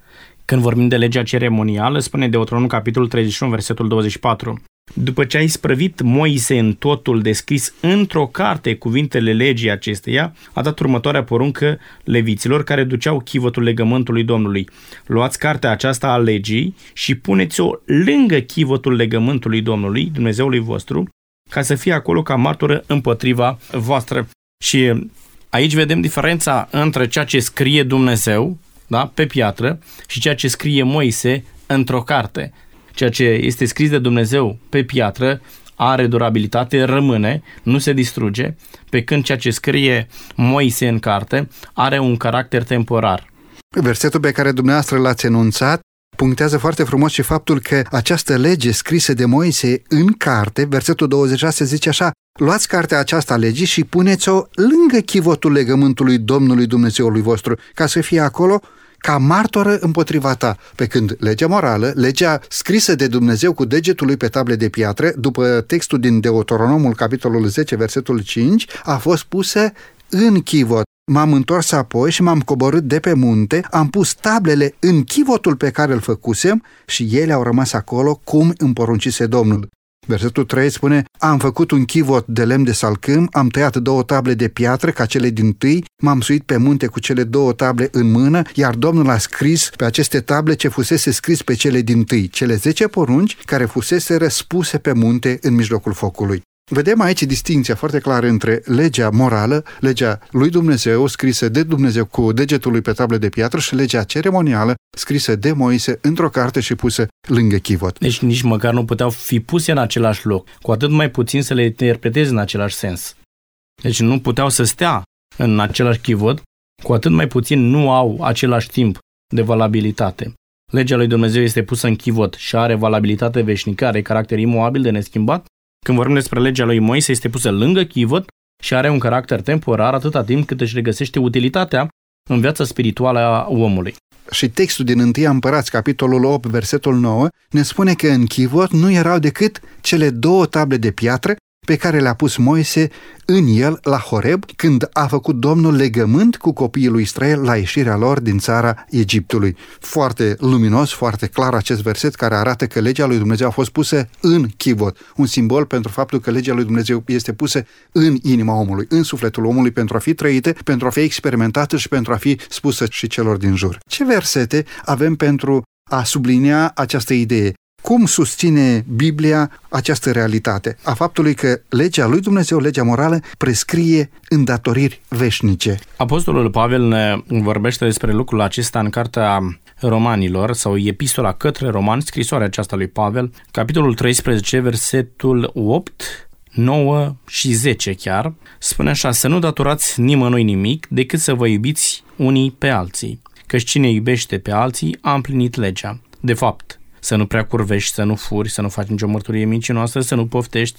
Când vorbim de legea ceremonială, spune Deuteronom capitolul 31, versetul 24. După ce a isprăvit Moise în totul descris într-o carte cuvintele legii acesteia, a dat următoarea poruncă leviților care duceau chivotul legământului Domnului. Luați cartea aceasta a legii și puneți-o lângă chivotul legământului Domnului, Dumnezeului vostru, ca să fie acolo ca martură împotriva voastră. Și aici vedem diferența între ceea ce scrie Dumnezeu da, pe piatră și ceea ce scrie Moise într-o carte ceea ce este scris de Dumnezeu pe piatră are durabilitate, rămâne, nu se distruge, pe când ceea ce scrie Moise în carte are un caracter temporar. Versetul pe care dumneavoastră l-ați enunțat punctează foarte frumos și faptul că această lege scrisă de Moise în carte, versetul 26 zice așa, Luați cartea aceasta legii și puneți-o lângă chivotul legământului Domnului Dumnezeului vostru, ca să fie acolo ca martoră împotriva ta, pe când legea morală, legea scrisă de Dumnezeu cu degetul lui pe table de piatră, după textul din Deuteronomul, capitolul 10, versetul 5, a fost pusă în chivot. M-am întors apoi și m-am coborât de pe munte, am pus tablele în chivotul pe care îl făcusem și ele au rămas acolo cum îmi poruncise Domnul. Versetul 3 spune, am făcut un chivot de lemn de salcâm, am tăiat două table de piatră ca cele din tâi, m-am suit pe munte cu cele două table în mână, iar Domnul a scris pe aceste table ce fusese scris pe cele din tâi, cele zece porunci care fusese răspuse pe munte în mijlocul focului. Vedem aici distinția foarte clară între legea morală, legea lui Dumnezeu, scrisă de Dumnezeu cu degetul lui pe tablă de piatră și legea ceremonială, scrisă de Moise într-o carte și pusă lângă chivot. Deci nici măcar nu puteau fi puse în același loc, cu atât mai puțin să le interpreteze în același sens. Deci nu puteau să stea în același chivot, cu atât mai puțin nu au același timp de valabilitate. Legea lui Dumnezeu este pusă în chivot și are valabilitate veșnică, are caracter imoabil de neschimbat, când vorbim despre legea lui Moise, este pusă lângă chivot și are un caracter temporar atâta timp cât își regăsește utilitatea în viața spirituală a omului. Și textul din 1 Împărați, capitolul 8, versetul 9, ne spune că în chivot nu erau decât cele două table de piatră pe care le-a pus Moise în el la Horeb când a făcut Domnul legământ cu copiii lui Israel la ieșirea lor din țara Egiptului. Foarte luminos, foarte clar acest verset care arată că legea lui Dumnezeu a fost pusă în chivot, un simbol pentru faptul că legea lui Dumnezeu este pusă în inima omului, în sufletul omului pentru a fi trăită, pentru a fi experimentată și pentru a fi spusă și celor din jur. Ce versete avem pentru a sublinia această idee? Cum susține Biblia această realitate a faptului că legea lui Dumnezeu, legea morală, prescrie îndatoriri veșnice? Apostolul Pavel ne vorbește despre lucrul acesta în cartea romanilor sau epistola către romani, scrisoarea aceasta lui Pavel, capitolul 13, versetul 8, 9 și 10 chiar, spune așa, să nu datorați nimănui nimic decât să vă iubiți unii pe alții, căci cine iubește pe alții a împlinit legea. De fapt, să nu prea curvești, să nu furi, să nu faci nicio mărturie mincinoasă, să nu poftești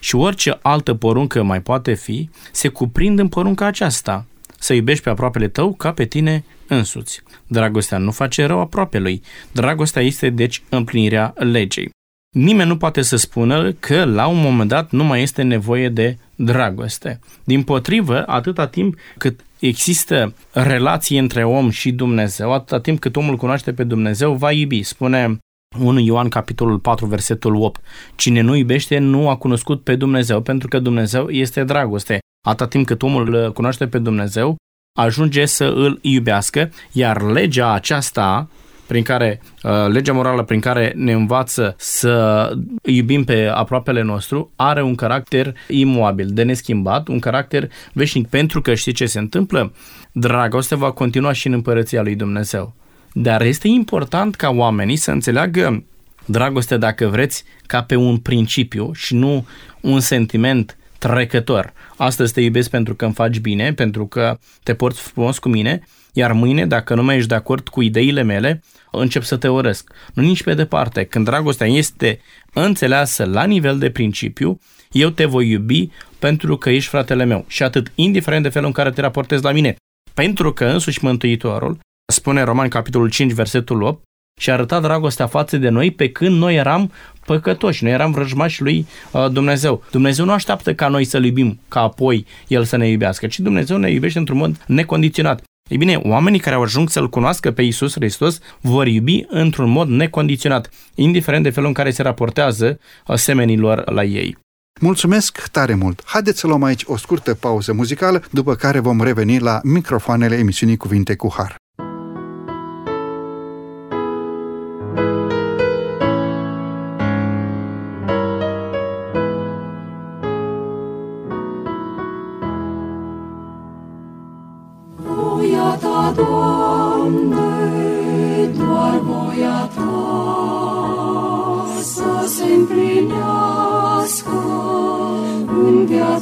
și orice altă poruncă mai poate fi, se cuprind în porunca aceasta, să iubești pe aproapele tău ca pe tine însuți. Dragostea nu face rău aproapelui. Dragostea este, deci, împlinirea legei. Nimeni nu poate să spună că la un moment dat nu mai este nevoie de dragoste. Din potrivă, atâta timp cât există relație între om și Dumnezeu, atâta timp cât omul cunoaște pe Dumnezeu, va iubi. Spune 1 Ioan capitolul 4 versetul 8. Cine nu iubește nu a cunoscut pe Dumnezeu pentru că Dumnezeu este dragoste. Atât timp cât omul cunoaște pe Dumnezeu, ajunge să îl iubească, iar legea aceasta prin care, uh, legea morală prin care ne învață să iubim pe aproapele nostru, are un caracter imoabil, de neschimbat, un caracter veșnic, pentru că știi ce se întâmplă? Dragostea va continua și în împărăția lui Dumnezeu. Dar este important ca oamenii să înțeleagă dragostea, dacă vreți, ca pe un principiu și nu un sentiment trecător. Astăzi te iubesc pentru că îmi faci bine, pentru că te porți frumos cu mine, iar mâine, dacă nu mai ești de acord cu ideile mele, încep să te urăsc. Nu nici pe departe. Când dragostea este înțeleasă la nivel de principiu, eu te voi iubi pentru că ești fratele meu. Și atât, indiferent de felul în care te raportezi la mine. Pentru că însuși Mântuitorul spune Roman capitolul 5, versetul 8, și a arătat dragostea față de noi pe când noi eram păcătoși, noi eram vrăjmași lui uh, Dumnezeu. Dumnezeu nu așteaptă ca noi să-L iubim, ca apoi El să ne iubească, ci Dumnezeu ne iubește într-un mod necondiționat. Ei bine, oamenii care au ajuns să-L cunoască pe Isus Hristos vor iubi într-un mod necondiționat, indiferent de felul în care se raportează semenilor la ei. Mulțumesc tare mult! Haideți să luăm aici o scurtă pauză muzicală, după care vom reveni la microfoanele emisiunii Cuvinte cu Har.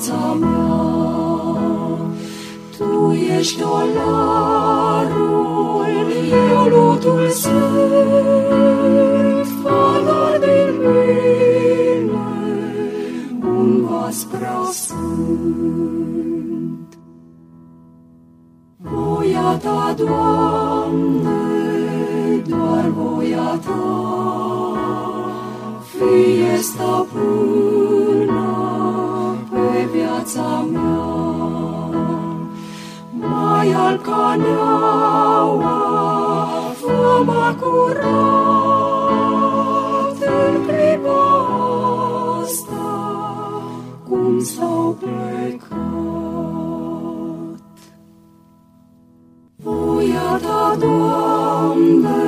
Viața mea. Tu ești olarul, eu lutul sunt, fă din mine un vas prea sfânt. Voia ta, Doamne, voia ta, fie stăpână pe viața mea. Mai al ca neaua, fă-mă curat în clipa asta, cum s-au plecat. Voia ta, Doamne,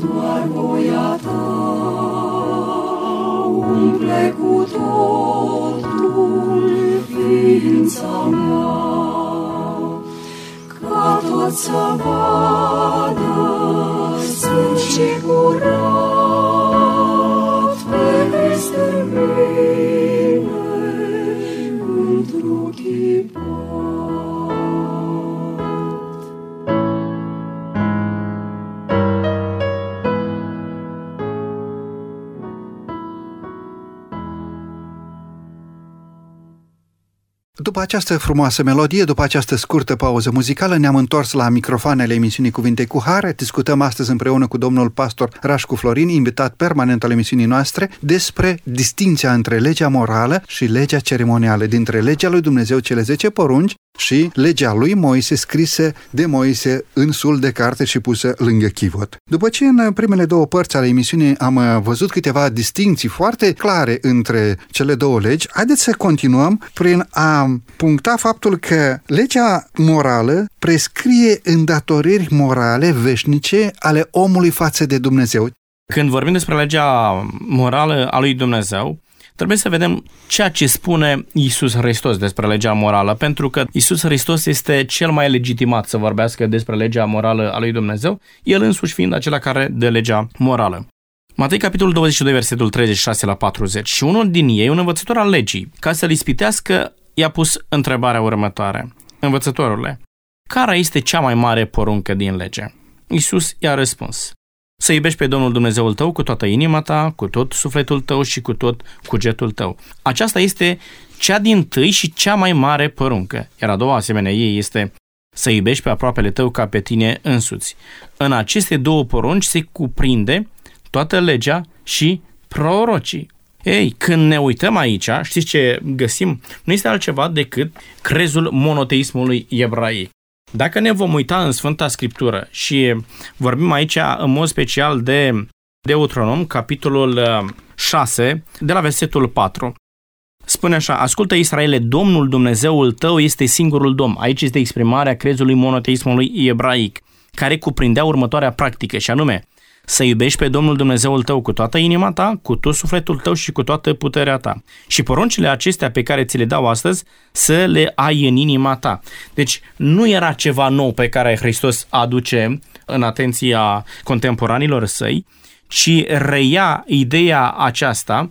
doar voia ta, umple cu totul ființa mea, ca tot să vadă sunt și curat După această frumoasă melodie, după această scurtă pauză muzicală, ne-am întors la microfoanele emisiunii Cuvinte cu Har. Discutăm astăzi împreună cu domnul pastor Rașcu Florin, invitat permanent al emisiunii noastre, despre distinția între legea morală și legea ceremonială, dintre legea lui Dumnezeu, cele 10 porunci, și legea lui Moise scrisă de Moise în sul de carte și pusă lângă chivot. După ce în primele două părți ale emisiunii am uh, văzut câteva distinții foarte clare între cele două legi, haideți să continuăm prin a puncta faptul că legea morală prescrie îndatoriri morale veșnice ale omului față de Dumnezeu. Când vorbim despre legea morală a lui Dumnezeu, trebuie să vedem ceea ce spune Isus Hristos despre legea morală, pentru că Isus Hristos este cel mai legitimat să vorbească despre legea morală a lui Dumnezeu, el însuși fiind acela care dă legea morală. Matei, capitolul 22, versetul 36 la 40. Și unul din ei, un învățător al legii, ca să-l ispitească, i-a pus întrebarea următoare. Învățătorule, care este cea mai mare poruncă din lege? Isus i-a răspuns. Să iubești pe Domnul Dumnezeul tău cu toată inima ta, cu tot sufletul tău și cu tot cugetul tău. Aceasta este cea din tâi și cea mai mare poruncă. Iar a doua asemenea ei este să iubești pe aproapele tău ca pe tine însuți. În aceste două porunci se cuprinde toată legea și prorocii. Ei, când ne uităm aici, știți ce găsim? Nu este altceva decât crezul monoteismului ebraic. Dacă ne vom uita în Sfânta Scriptură și vorbim aici în mod special de Deuteronom, capitolul 6, de la versetul 4, Spune așa, ascultă Israele, Domnul Dumnezeul tău este singurul Domn. Aici este exprimarea crezului monoteismului ebraic, care cuprindea următoarea practică, și anume, să iubești pe Domnul Dumnezeul tău cu toată inima ta, cu tot sufletul tău și cu toată puterea ta. Și poruncile acestea pe care ți le dau astăzi, să le ai în inima ta. Deci nu era ceva nou pe care Hristos aduce în atenția contemporanilor săi, ci reia ideea aceasta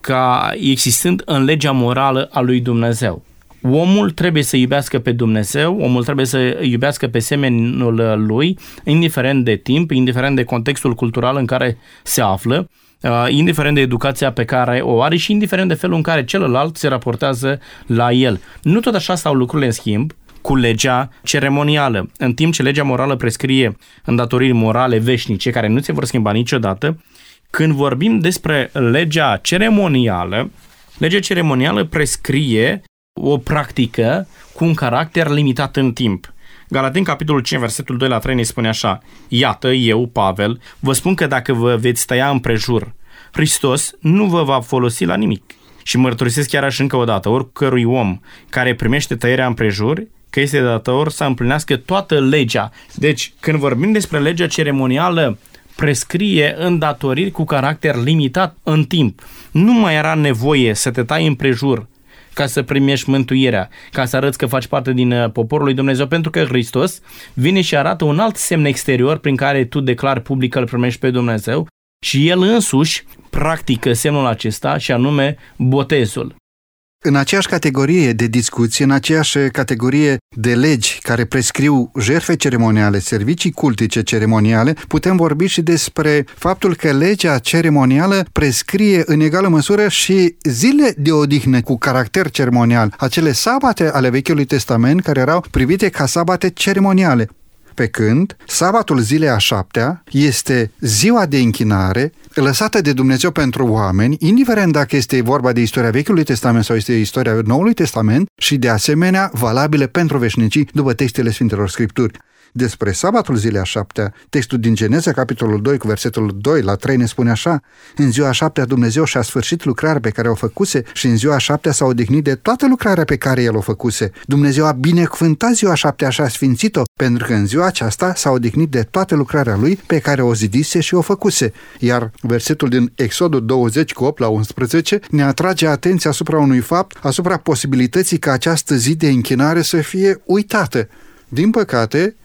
ca existând în legea morală a lui Dumnezeu. Omul trebuie să iubească pe Dumnezeu, omul trebuie să iubească pe semenul lui, indiferent de timp, indiferent de contextul cultural în care se află, uh, indiferent de educația pe care o are și indiferent de felul în care celălalt se raportează la el. Nu tot așa stau lucrurile în schimb, cu legea ceremonială. În timp ce legea morală prescrie îndatoriri morale veșnice care nu se vor schimba niciodată, când vorbim despre legea ceremonială, legea ceremonială prescrie o practică cu un caracter limitat în timp. Galaten, capitolul 5, versetul 2 la 3 ne spune așa Iată, eu, Pavel, vă spun că dacă vă veți tăia împrejur, Hristos nu vă va folosi la nimic. Și mărturisesc chiar așa încă o dată, oricărui om care primește tăierea împrejur, că este dator să împlinească toată legea. Deci, când vorbim despre legea ceremonială, prescrie îndatoriri cu caracter limitat în timp. Nu mai era nevoie să te tai împrejur ca să primești mântuirea, ca să arăți că faci parte din uh, poporul lui Dumnezeu, pentru că Hristos vine și arată un alt semn exterior prin care tu declari public că îl primești pe Dumnezeu și El însuși practică semnul acesta și anume botezul. În aceeași categorie de discuție, în aceeași categorie de legi care prescriu jertfe ceremoniale, servicii cultice ceremoniale, putem vorbi și despre faptul că legea ceremonială prescrie în egală măsură și zile de odihnă cu caracter ceremonial, acele sabate ale Vechiului Testament care erau privite ca sabate ceremoniale. Pe când sabatul zilei a șaptea este ziua de închinare lăsată de Dumnezeu pentru oameni, indiferent dacă este vorba de istoria Vechiului Testament sau este istoria Noului Testament și de asemenea valabilă pentru veșnicii după textele Sfintelor Scripturi despre sabatul zilei a șaptea, textul din Geneza, capitolul 2, cu versetul 2 la 3 ne spune așa, în ziua a șaptea Dumnezeu și-a sfârșit lucrarea pe care o făcuse și în ziua a șaptea s-a odihnit de toată lucrarea pe care el o făcuse. Dumnezeu a binecuvântat ziua a șaptea și a sfințit-o, pentru că în ziua aceasta s-a odihnit de toată lucrarea lui pe care o zidise și o făcuse. Iar versetul din Exodul 20 cu 8 la 11 ne atrage atenția asupra unui fapt, asupra posibilității ca această zi de închinare să fie uitată. Din păcate,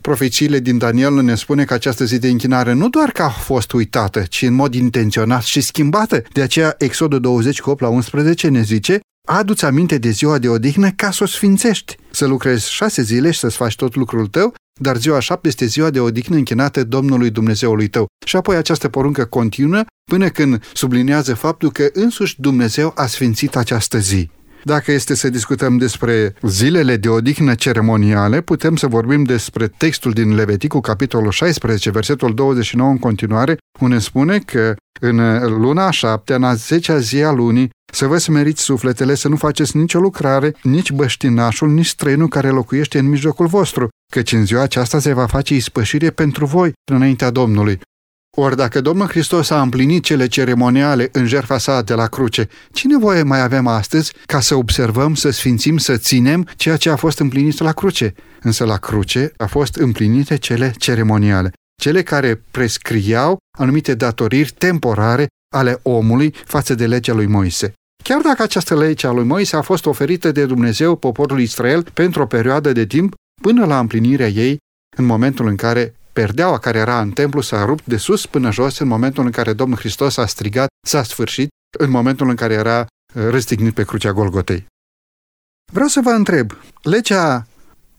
Profețiile din Daniel ne spune că această zi de închinare nu doar că a fost uitată, ci în mod intenționat și schimbată. De aceea Exodul 20 8 la 11 ne zice Adu-ți aminte de ziua de odihnă ca să o sfințești, să lucrezi șase zile și să-ți faci tot lucrul tău, dar ziua șapte este ziua de odihnă închinată Domnului Dumnezeului tău. Și apoi această poruncă continuă până când sublinează faptul că însuși Dumnezeu a sfințit această zi. Dacă este să discutăm despre zilele de odihnă ceremoniale, putem să vorbim despre textul din Leviticul, capitolul 16, versetul 29 în continuare, unde spune că în luna a șaptea, în a zecea zi a lunii, să vă smeriți sufletele, să nu faceți nicio lucrare, nici băștinașul, nici străinul care locuiește în mijlocul vostru, căci în ziua aceasta se va face ispășire pentru voi înaintea Domnului. Ori dacă Domnul Hristos a împlinit cele ceremoniale în jertfa sa de la cruce, ce nevoie mai avem astăzi ca să observăm, să sfințim, să ținem ceea ce a fost împlinit la cruce? Însă la cruce a fost împlinite cele ceremoniale, cele care prescriau anumite datoriri temporare ale omului față de legea lui Moise. Chiar dacă această lege a lui Moise a fost oferită de Dumnezeu poporului Israel pentru o perioadă de timp până la împlinirea ei în momentul în care perdeaua care era în templu s-a rupt de sus până jos în momentul în care Domnul Hristos a strigat, s-a sfârșit, în momentul în care era uh, răstignit pe crucea Golgotei. Vreau să vă întreb, legea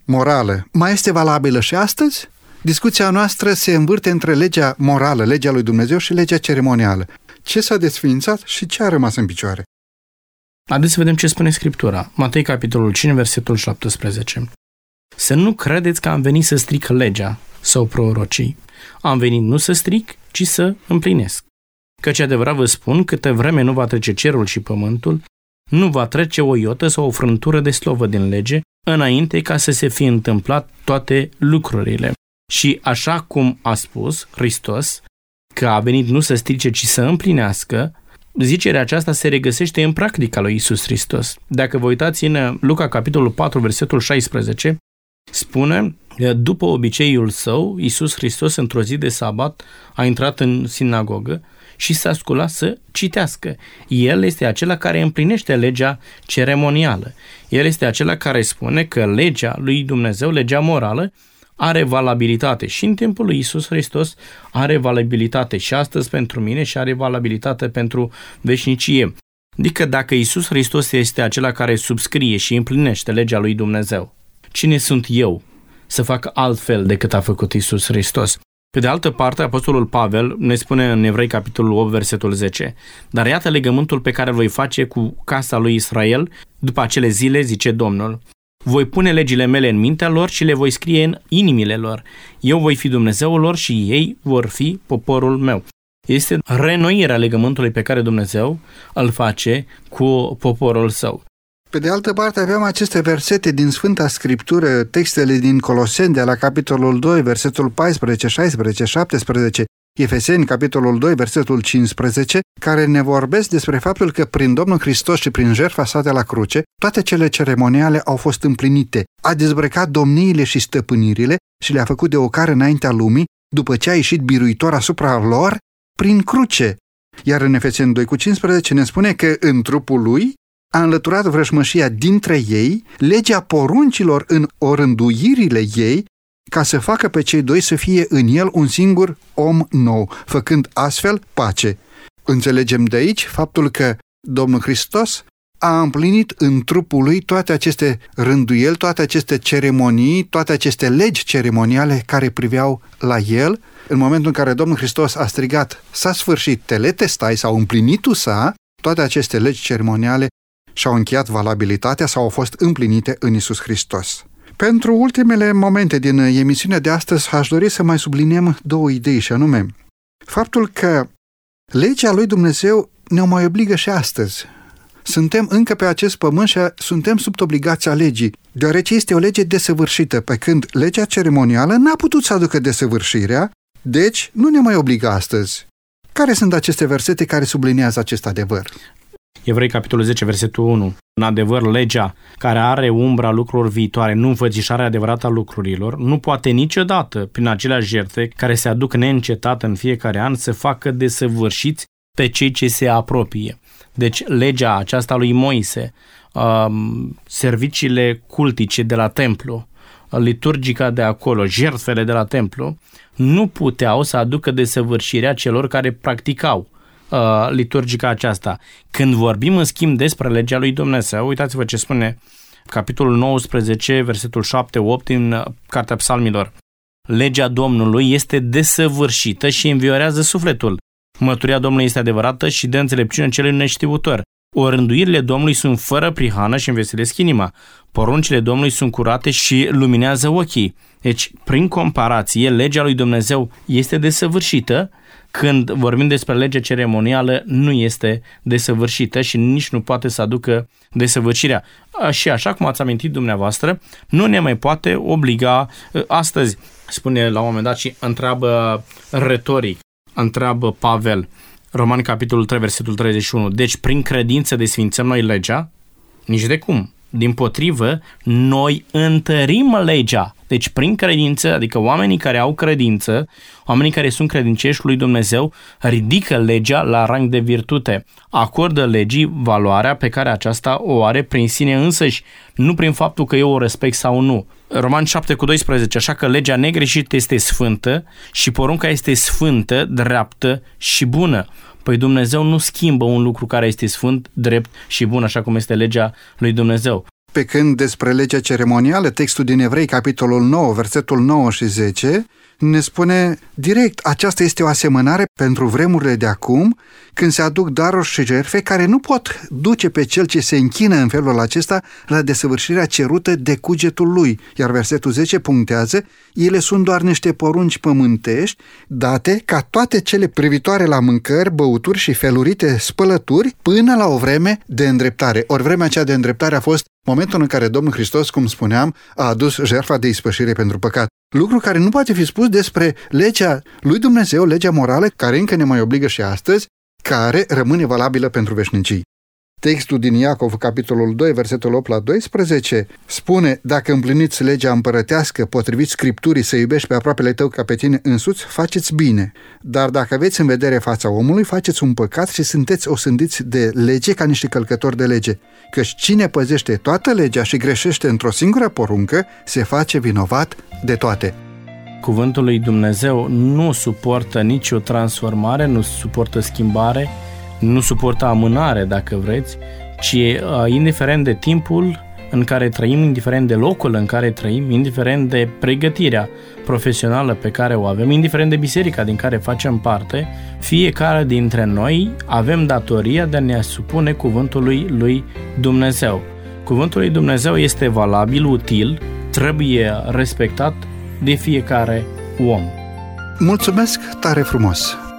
morală mai este valabilă și astăzi? Discuția noastră se învârte între legea morală, legea lui Dumnezeu și legea ceremonială. Ce s-a desfințat și ce a rămas în picioare? Haideți să vedem ce spune Scriptura. Matei, capitolul 5, versetul 17. Să nu credeți că am venit să stric legea sau prorocii. Am venit nu să stric, ci să împlinesc. Căci adevărat vă spun, câte vreme nu va trece cerul și pământul, nu va trece o iotă sau o frântură de slovă din lege, înainte ca să se fie întâmplat toate lucrurile. Și așa cum a spus Hristos, că a venit nu să strice, ci să împlinească, zicerea aceasta se regăsește în practica lui Isus Hristos. Dacă vă uitați în Luca capitolul 4, versetul 16, spune după obiceiul său, Iisus Hristos într-o zi de sabat a intrat în sinagogă și s-a sculat să citească. El este acela care împlinește legea ceremonială. El este acela care spune că legea lui Dumnezeu, legea morală, are valabilitate și în timpul lui Isus Hristos are valabilitate și astăzi pentru mine și are valabilitate pentru veșnicie. Adică dacă Isus Hristos este acela care subscrie și împlinește legea lui Dumnezeu, cine sunt eu să facă altfel decât a făcut Isus Hristos. Pe de altă parte, Apostolul Pavel ne spune în Evrei capitolul 8, versetul 10, Dar iată legământul pe care îl voi face cu casa lui Israel după acele zile, zice Domnul. Voi pune legile mele în mintea lor și le voi scrie în inimile lor. Eu voi fi Dumnezeul lor și ei vor fi poporul meu. Este renoirea legământului pe care Dumnezeu îl face cu poporul său. Pe de altă parte, avem aceste versete din Sfânta Scriptură, textele din Coloseni, de la capitolul 2, versetul 14, 16, 17, Efeseni, capitolul 2, versetul 15, care ne vorbesc despre faptul că prin Domnul Hristos și prin jertfa sa de la cruce, toate cele ceremoniale au fost împlinite. A dezbrăcat domniile și stăpânirile și le-a făcut de o care înaintea lumii, după ce a ieșit biruitor asupra lor prin cruce. Iar în Efeseni 2 cu 15 ne spune că în trupul lui a înlăturat vrășmășia dintre ei, legea poruncilor în orânduirile ei, ca să facă pe cei doi să fie în el un singur om nou, făcând astfel pace. Înțelegem de aici faptul că Domnul Hristos a împlinit în trupul lui toate aceste rânduieli, toate aceste ceremonii, toate aceste legi ceremoniale care priveau la el, în momentul în care Domnul Hristos a strigat, s-a sfârșit, teletestai sau împlinitul sa, toate aceste legi ceremoniale și-au încheiat valabilitatea sau au fost împlinite în Isus Hristos. Pentru ultimele momente din emisiunea de astăzi aș dori să mai subliniem două idei și anume faptul că legea lui Dumnezeu ne mai obligă și astăzi. Suntem încă pe acest pământ și suntem sub obligația legii, deoarece este o lege desăvârșită, pe când legea ceremonială n-a putut să aducă desăvârșirea, deci nu ne mai obligă astăzi. Care sunt aceste versete care subliniază acest adevăr? Evrei, capitolul 10, versetul 1. În adevăr, legea care are umbra lucrurilor viitoare, nu înfățișarea adevărată a lucrurilor, nu poate niciodată, prin aceleași jertfe care se aduc neîncetat în fiecare an, să facă desăvârșiți pe cei ce se apropie. Deci, legea aceasta lui Moise, um, serviciile cultice de la templu, liturgica de acolo, jertfele de la templu, nu puteau să aducă desăvârșirea celor care practicau uh, liturgica aceasta. Când vorbim în schimb despre legea lui Dumnezeu, uitați-vă ce spune capitolul 19, versetul 7-8 din uh, Cartea Psalmilor. Legea Domnului este desăvârșită și înviorează sufletul. Măturia Domnului este adevărată și dă înțelepciune celui neștiutor. Orânduirile Domnului sunt fără prihană și înveselesc inima. Poruncile Domnului sunt curate și luminează ochii. Deci, prin comparație, legea lui Dumnezeu este desăvârșită când vorbim despre legea ceremonială, nu este desăvârșită și nici nu poate să aducă desăvârșirea. Și așa cum ați amintit dumneavoastră, nu ne mai poate obliga astăzi, spune la un moment dat și întreabă retoric, întreabă Pavel, Roman capitolul 3, versetul 31. Deci, prin credință desfințăm noi legea? Nici de cum. Din potrivă, noi întărim legea. Deci, prin credință, adică oamenii care au credință, oamenii care sunt credincioși lui Dumnezeu, ridică legea la rang de virtute. Acordă legii valoarea pe care aceasta o are prin sine însăși, nu prin faptul că eu o respect sau nu. Roman 7 cu 12, așa că legea negreșită este sfântă și porunca este sfântă, dreaptă și bună. Păi Dumnezeu nu schimbă un lucru care este sfânt, drept și bun, așa cum este legea lui Dumnezeu. Pe când despre legea ceremonială, textul din Evrei, capitolul 9, versetul 9 și 10, ne spune direct, aceasta este o asemănare pentru vremurile de acum, când se aduc daruri și jertfe care nu pot duce pe cel ce se închină în felul acesta la desăvârșirea cerută de cugetul lui. Iar versetul 10 punctează, ele sunt doar niște porunci pământești, date ca toate cele privitoare la mâncări, băuturi și felurite spălături până la o vreme de îndreptare. Ori vremea aceea de îndreptare a fost momentul în care Domnul Hristos, cum spuneam, a adus jertfa de ispășire pentru păcat. Lucru care nu poate fi spus despre legea lui Dumnezeu, legea morală, care încă ne mai obligă și astăzi, care rămâne valabilă pentru veșnicii. Textul din Iacov, capitolul 2, versetul 8 la 12, spune, dacă împliniți legea împărătească potrivit Scripturii să iubești pe aproapele tău ca pe tine însuți, faceți bine. Dar dacă aveți în vedere fața omului, faceți un păcat și sunteți osândiți de lege ca niște călcători de lege. Căci cine păzește toată legea și greșește într-o singură poruncă, se face vinovat de toate. Cuvântul lui Dumnezeu nu suportă nicio transformare, nu suportă schimbare, nu suportă amânare, dacă vreți, ci uh, indiferent de timpul în care trăim, indiferent de locul în care trăim, indiferent de pregătirea profesională pe care o avem, indiferent de biserica din care facem parte, fiecare dintre noi avem datoria de a ne supune cuvântului lui Dumnezeu. Cuvântul lui Dumnezeu este valabil, util, trebuie respectat de fiecare om. Mulțumesc tare frumos!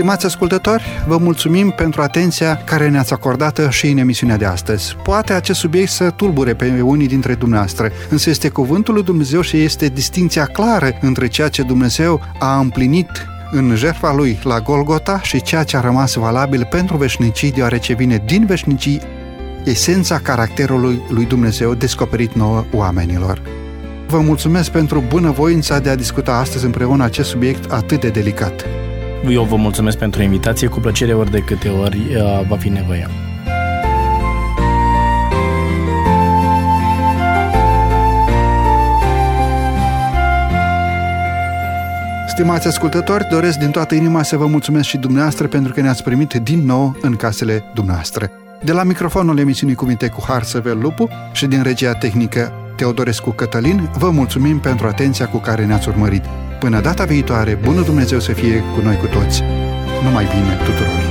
Stimați ascultători, vă mulțumim pentru atenția care ne-ați acordată și în emisiunea de astăzi. Poate acest subiect să tulbure pe unii dintre dumneavoastră, însă este cuvântul lui Dumnezeu și este distinția clară între ceea ce Dumnezeu a împlinit în jertfa lui la Golgota și ceea ce a rămas valabil pentru veșnicii, deoarece vine din veșnicii esența caracterului lui Dumnezeu descoperit nouă oamenilor. Vă mulțumesc pentru bunăvoința de a discuta astăzi împreună acest subiect atât de delicat. Eu vă mulțumesc pentru invitație, cu plăcere ori de câte ori uh, va fi nevoie. Stimați ascultători, doresc din toată inima să vă mulțumesc și dumneavoastră pentru că ne-ați primit din nou în casele dumneavoastră. De la microfonul emisiunii Cuvinte cu Har Săvel Lupu și din regia tehnică Teodorescu Cătălin, vă mulțumim pentru atenția cu care ne-ați urmărit. Până data viitoare, bunul Dumnezeu să fie cu noi cu toți. Numai bine tuturor!